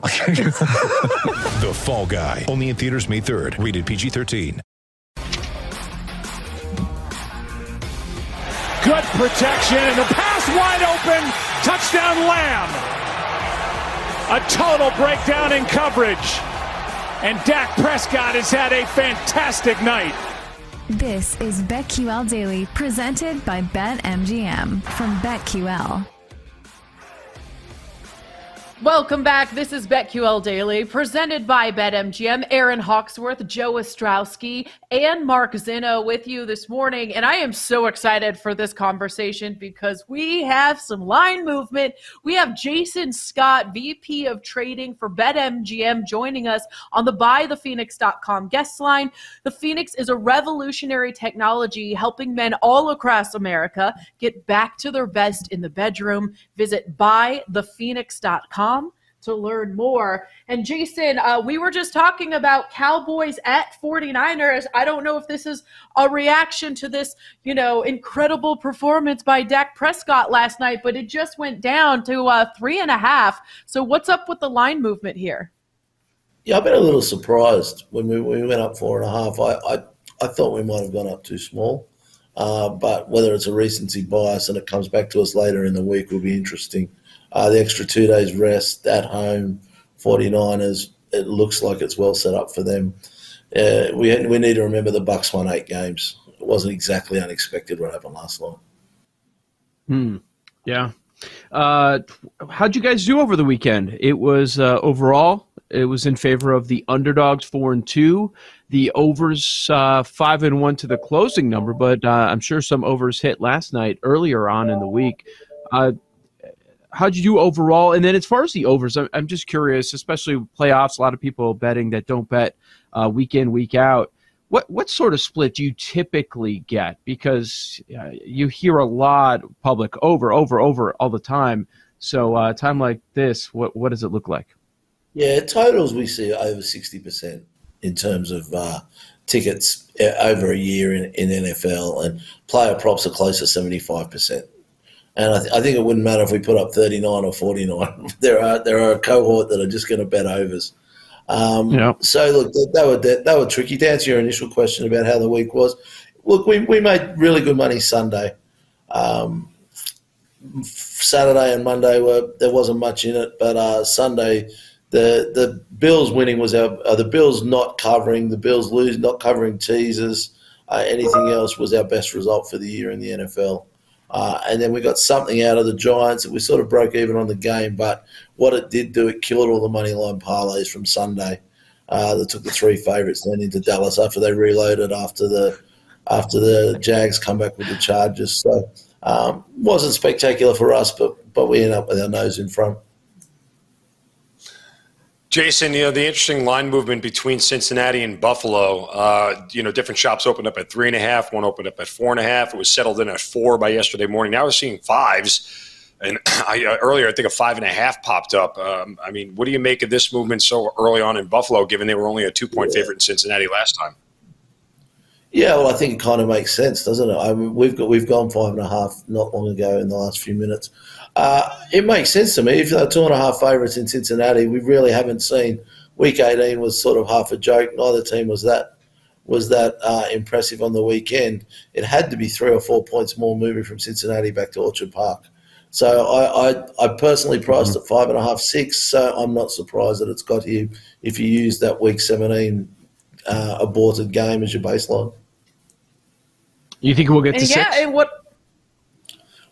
The Fall Guy. Only in theaters May 3rd. Rated PG-13. Good protection and the pass wide open. Touchdown Lamb. A total breakdown in coverage. And Dak Prescott has had a fantastic night. This is BetQL Daily, presented by BetMGM from BetQL. Welcome back. This is BetQL Daily, presented by BetMGM. Erin Hawksworth, Joe Ostrowski, and Mark Zinno with you this morning. And I am so excited for this conversation because we have some line movement. We have Jason Scott, VP of Trading for BetMGM, joining us on the buythephoenix.com guest line. The Phoenix is a revolutionary technology helping men all across America get back to their best in the bedroom. Visit buythephoenix.com to learn more. And Jason, uh, we were just talking about Cowboys at 49ers. I don't know if this is a reaction to this, you know, incredible performance by Dak Prescott last night, but it just went down to uh, three and a half. So what's up with the line movement here? Yeah, I've been a little surprised when we, we went up four and a half. I, I, I thought we might have gone up too small. Uh, but whether it's a recency bias and it comes back to us later in the week will be interesting. Uh, the extra two days rest at home, 49ers, it looks like it's well set up for them. Uh, we, we need to remember the Bucs won eight games. It wasn't exactly unexpected what happened last night. Hmm. Yeah. Uh, how'd you guys do over the weekend? It was uh, overall, it was in favor of the underdogs, four and two. The overs, uh, five and one to the closing number, but uh, I'm sure some overs hit last night earlier on in the week. How'd you do overall? And then as far as the overs, I'm, I'm just curious, especially playoffs. A lot of people betting that don't bet uh, week in, week out. What what sort of split do you typically get? Because uh, you hear a lot public over, over, over all the time. So uh, time like this, what what does it look like? Yeah, totals we see over sixty percent in terms of uh, tickets uh, over a year in, in NFL, and player props are close to seventy five percent. And I, th- I think it wouldn't matter if we put up thirty nine or forty nine. there are there are a cohort that are just going to bet overs. Um, Yeah. So look, they, they were they, they were tricky. To answer your initial question about how the week was, look, we, we made really good money Sunday. Um, Saturday and Monday were there wasn't much in it, but uh, Sunday the the Bills winning was our uh, the Bills not covering the Bills lose not covering teasers. Uh, anything else was our best result for the year in the NFL. Uh, and then we got something out of the Giants. We sort of broke even on the game, but what it did do, it killed all the money line parlays from Sunday. Uh, that took the three favourites then into Dallas after they reloaded after the after the Jags come back with the Chargers. So um, wasn't spectacular for us, but but we end up with our nose in front. Jason, you know, the interesting line movement between Cincinnati and Buffalo, uh, you know, different shops opened up at three and a half, one opened up at four and a half. It was settled in at four by yesterday morning. Now we're seeing fives. And I, uh, earlier, I think a five and a half popped up. Um, I mean, what do you make of this movement so early on in Buffalo, given they were only a two point favorite in Cincinnati last time? Yeah, well, I think it kind of makes sense, doesn't it? I mean, we've got we've gone five and a half not long ago in the last few minutes. Uh, it makes sense to me. If they're two and a half favourites in Cincinnati, we really haven't seen. Week eighteen was sort of half a joke. Neither team was that was that uh, impressive on the weekend. It had to be three or four points more moving from Cincinnati back to Orchard Park. So I, I, I personally priced at five and a half, six. So I'm not surprised that it's got here if you use that week 17 uh, aborted game as your baseline. You think we'll get to yeah, six? and what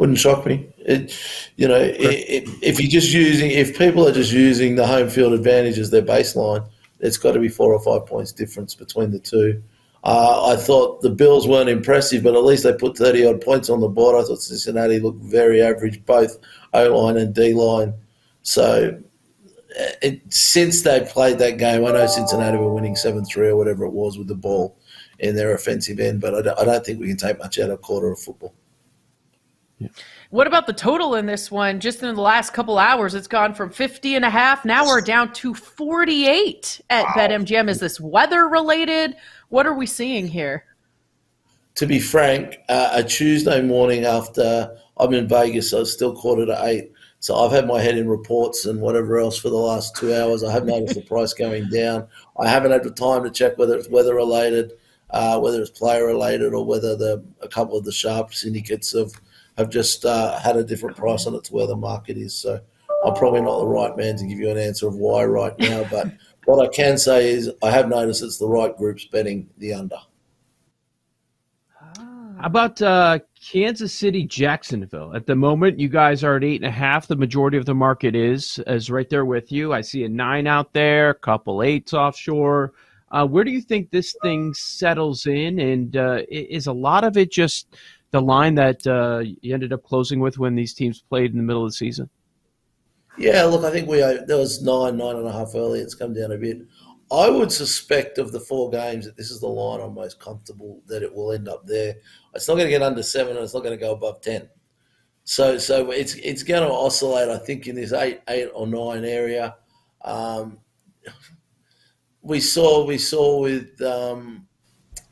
Wouldn't shock me. It, you know, i i if you're just using, if people are just using the home field advantage as their baseline, it's got to be four or five points difference between the two. Uh, I thought the Bills weren't impressive, but at least they put 30 odd points on the board. I thought Cincinnati looked very average, both O line and D line. So it, since they played that game, I know Cincinnati were winning 7 3 or whatever it was with the ball in their offensive end, but I don't, I don't think we can take much out of a quarter of football. What about the total in this one? Just in the last couple hours, it's gone from 50 and a half. Now we're down to 48 at wow. BetMGM. Is this weather related? What are we seeing here? To be frank, uh, a Tuesday morning after I'm in Vegas, so it's still quarter to eight. So I've had my head in reports and whatever else for the last two hours. I have noticed the price going down. I haven't had the time to check whether it's weather related, uh, whether it's player related, or whether the a couple of the sharp syndicates have have just uh, had a different price on it to where the market is. So I'm probably not the right man to give you an answer of why right now. But what I can say is I have noticed it's the right groups betting the under. How about uh, Kansas City, Jacksonville? At the moment, you guys are at eight and a half. The majority of the market is is right there with you. I see a nine out there, a couple eights offshore. Uh, where do you think this thing settles in? And uh, is a lot of it just the line that uh, you ended up closing with when these teams played in the middle of the season? Yeah, look, I think we there was nine, nine and a half early. It's come down a bit. I would suspect of the four games that this is the line I'm most comfortable that it will end up there. It's not going to get under seven, and it's not going to go above ten. So, so it's it's going to oscillate. I think in this eight, eight or nine area. Um, we saw we saw with um,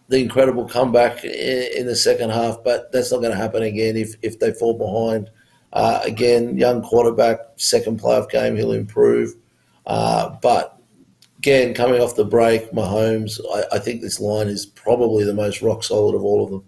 the incredible comeback in, the second half, but that's not going to happen again if, if they fall behind. Uh, again, young quarterback, second playoff game, he'll improve. Uh, but again, coming off the break, Mahomes, I, I think this line is probably the most rock solid of all of them.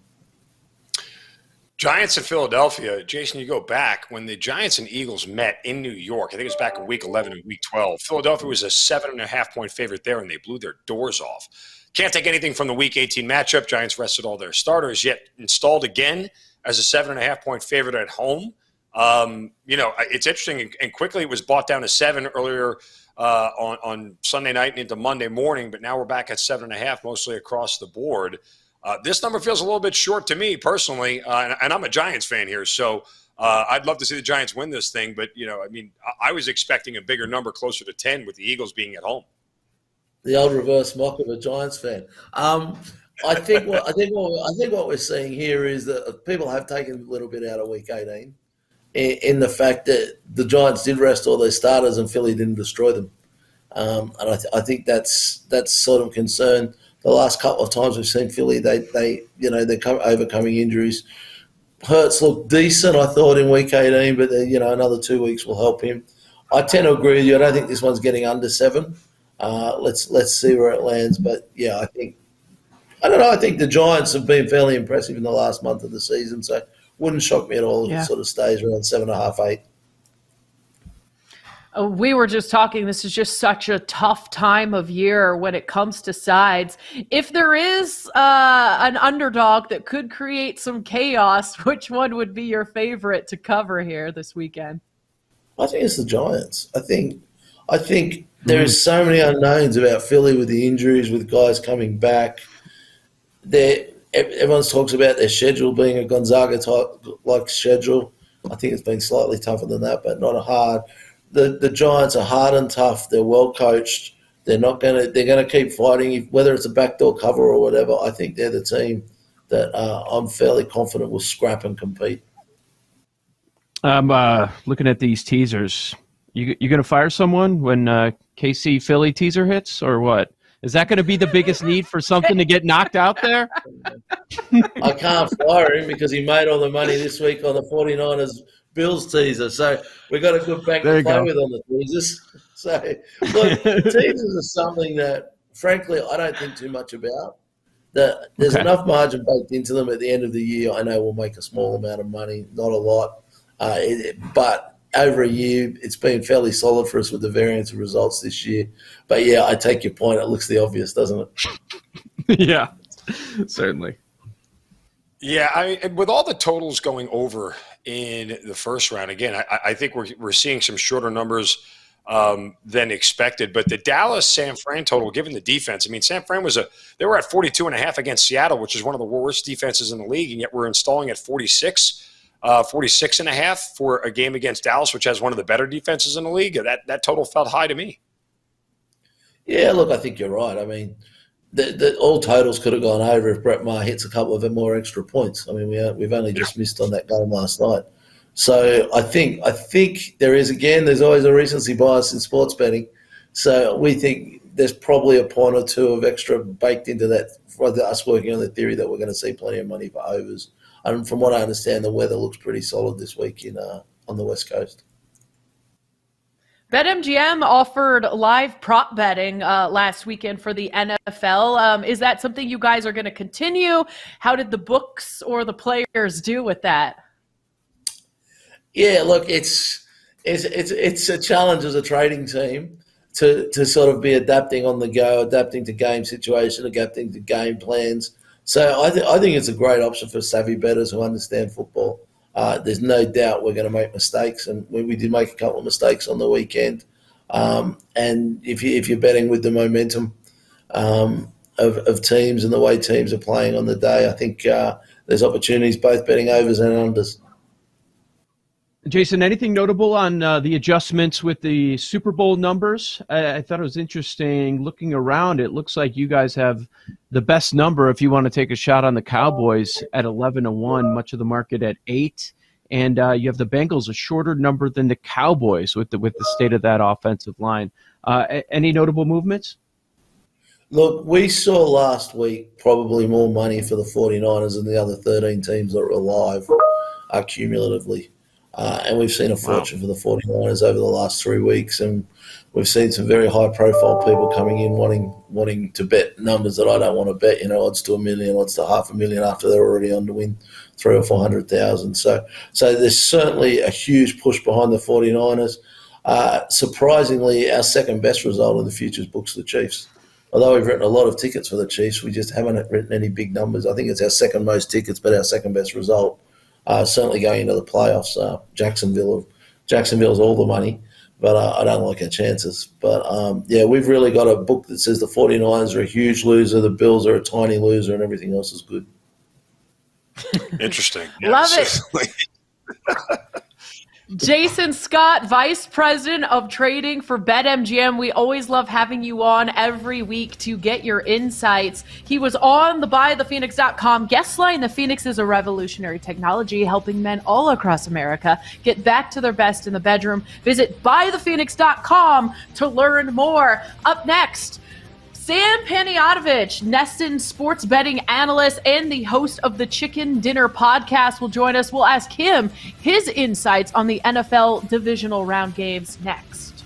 Giants in Philadelphia. Jason, you go back when the Giants and Eagles met in New York. I think it was back in week 11 and week 12. Philadelphia was a seven and a half point favorite there, and they blew their doors off. Can't take anything from the Week 18 matchup. Giants rested all their starters, yet installed again as a seven and a half point favorite at home. Um, you know, it's interesting, and quickly it was bought down to seven earlier uh, on on Sunday night and into Monday morning, but now we're back at seven and a half, mostly across the board. Uh, this number feels a little bit short to me personally, uh, and, and, I'm a Giants fan here, so uh, I'd love to see the Giants win this thing. But you know, I mean, I, I was expecting a bigger number, closer to ten, with the Eagles being at home the old reverse mock of a Giants fan. Um, I think what I think what I think what we're seeing here is that people have taken a little bit out of Week 18 in, in the fact that the Giants did rest all their starters and Philly didn't destroy them, um, and I, th- I, think that's that's sort of concern. The last couple of times we've seen Philly, they they you know they're overcoming injuries. Hurts looked decent, I thought, in Week 18, but you know another two weeks will help him. I tend to agree with you. I don't think this one's getting under seven. Uh, let's let's see where it lands. But yeah, I think I don't know. I think the Giants have been fairly impressive in the last month of the season, so wouldn't shock me at all if yeah. it sort of stays around seven and a half, eight. Uh, we were just talking. This is just such a tough time of year when it comes to sides. If there is uh, an underdog that could create some chaos, which one would be your favorite to cover here this weekend? I think it's the Giants. I think I think there is so many unknowns about Philly with the injuries, with guys coming back. There, everyone talks about their schedule being a Gonzaga type like schedule. I think it's been slightly tougher than that, but not a hard. The the Giants are hard and tough. They're well coached. They're not gonna. They're gonna keep fighting, whether it's a backdoor cover or whatever. I think they're the team that uh, I'm fairly confident will scrap and compete. I'm uh, looking at these teasers. You you gonna fire someone when uh, KC Philly teaser hits, or what? Is that going to be the biggest need for something to get knocked out there? I can't fire him because he made all the money this week on the 49ers Bills teaser. So we got a good bank to play go. with on the teasers. So look, teasers are something that, frankly, I don't think too much about. That there's okay. enough margin baked into them at the end of the year. I know we'll make a small amount of money, not a lot, uh, it, but over a year, it's been fairly solid for us with the variance of results this year. But yeah, I take your point. It looks the obvious, doesn't it? yeah, certainly. Yeah, I mean, with all the totals going over in the first round, again, I, I think we're we're seeing some shorter numbers um, than expected. But the Dallas San Fran total, given the defense, I mean, San Fran was a they were at 42 and a half against Seattle, which is one of the worst defenses in the league, and yet we're installing at 46 uh, 46 and a half for a game against Dallas, which has one of the better defenses in the league. That that total felt high to me. Yeah, look, I think you're right. I mean, the, the, all totals could have gone over if Brett Maher hits a couple of more extra points. I mean, we we've only just missed on that game last night. So I think I think there is again. There's always a recency bias in sports betting. So we think there's probably a point or two of extra baked into that for us working on the theory that we're going to see plenty of money for overs. And from what I understand, the weather looks pretty solid this week in uh, on the west coast. BetMGM offered live prop betting uh, last weekend for the NFL. Um, is that something you guys are going to continue? How did the books or the players do with that? Yeah, look, it's it's it's it's a challenge as a trading team to to sort of be adapting on the go, adapting to game situation, adapting to game plans. So I, th- I think it's a great option for savvy bettors who understand football. Uh, there's no doubt we're going to make mistakes, and we, we, did make a couple of mistakes on the weekend. Um, and if you if you're betting with the momentum um, of, of teams and the way teams are playing on the day, I think uh, there's opportunities both betting overs and unders. Jason, anything notable on uh, the adjustments with the Super Bowl numbers? I, I, thought it was interesting looking around. It looks like you guys have the best number if you want to take a shot on the Cowboys at 11 to 1, much of the market at 8. And uh, you have the Bengals a shorter number than the Cowboys with the, with the state of that offensive line. Uh, any notable movements? Look, we saw last week probably more money for the 49ers than the other 13 teams that were alive uh, cumulatively. Uh, and we've seen a fortune wow. for the 49ers over the last three weeks. And we've seen some very high profile people coming in wanting wanting to bet numbers that I don't want to bet, you know, odds to a million, odds to half a million after they're already on to win three or 400,000. So, so there's certainly a huge push behind the 49ers. Uh, surprisingly, our second best result in the futures books of the Chiefs. Although we've written a lot of tickets for the Chiefs, we just haven't written any big numbers. I think it's our second most tickets, but our second best result uh, certainly going into the playoffs. Uh, Jacksonville, Jacksonville's all the money, but uh, I don't like our chances. But um, yeah, we've really got a book that says the 49ers are a huge loser, the Bills are a tiny loser, and everything else is good. Interesting. Love it. Jason Scott, Vice President of Trading for BetMGM. We always love having you on every week to get your insights. He was on the buythephoenix.com guest line. The Phoenix is a revolutionary technology helping men all across America get back to their best in the bedroom. Visit buythephoenix.com to learn more. Up next, Sam Panayotovich, NESN sports betting analyst and the host of the Chicken Dinner podcast, will join us. We'll ask him his insights on the NFL divisional round games next.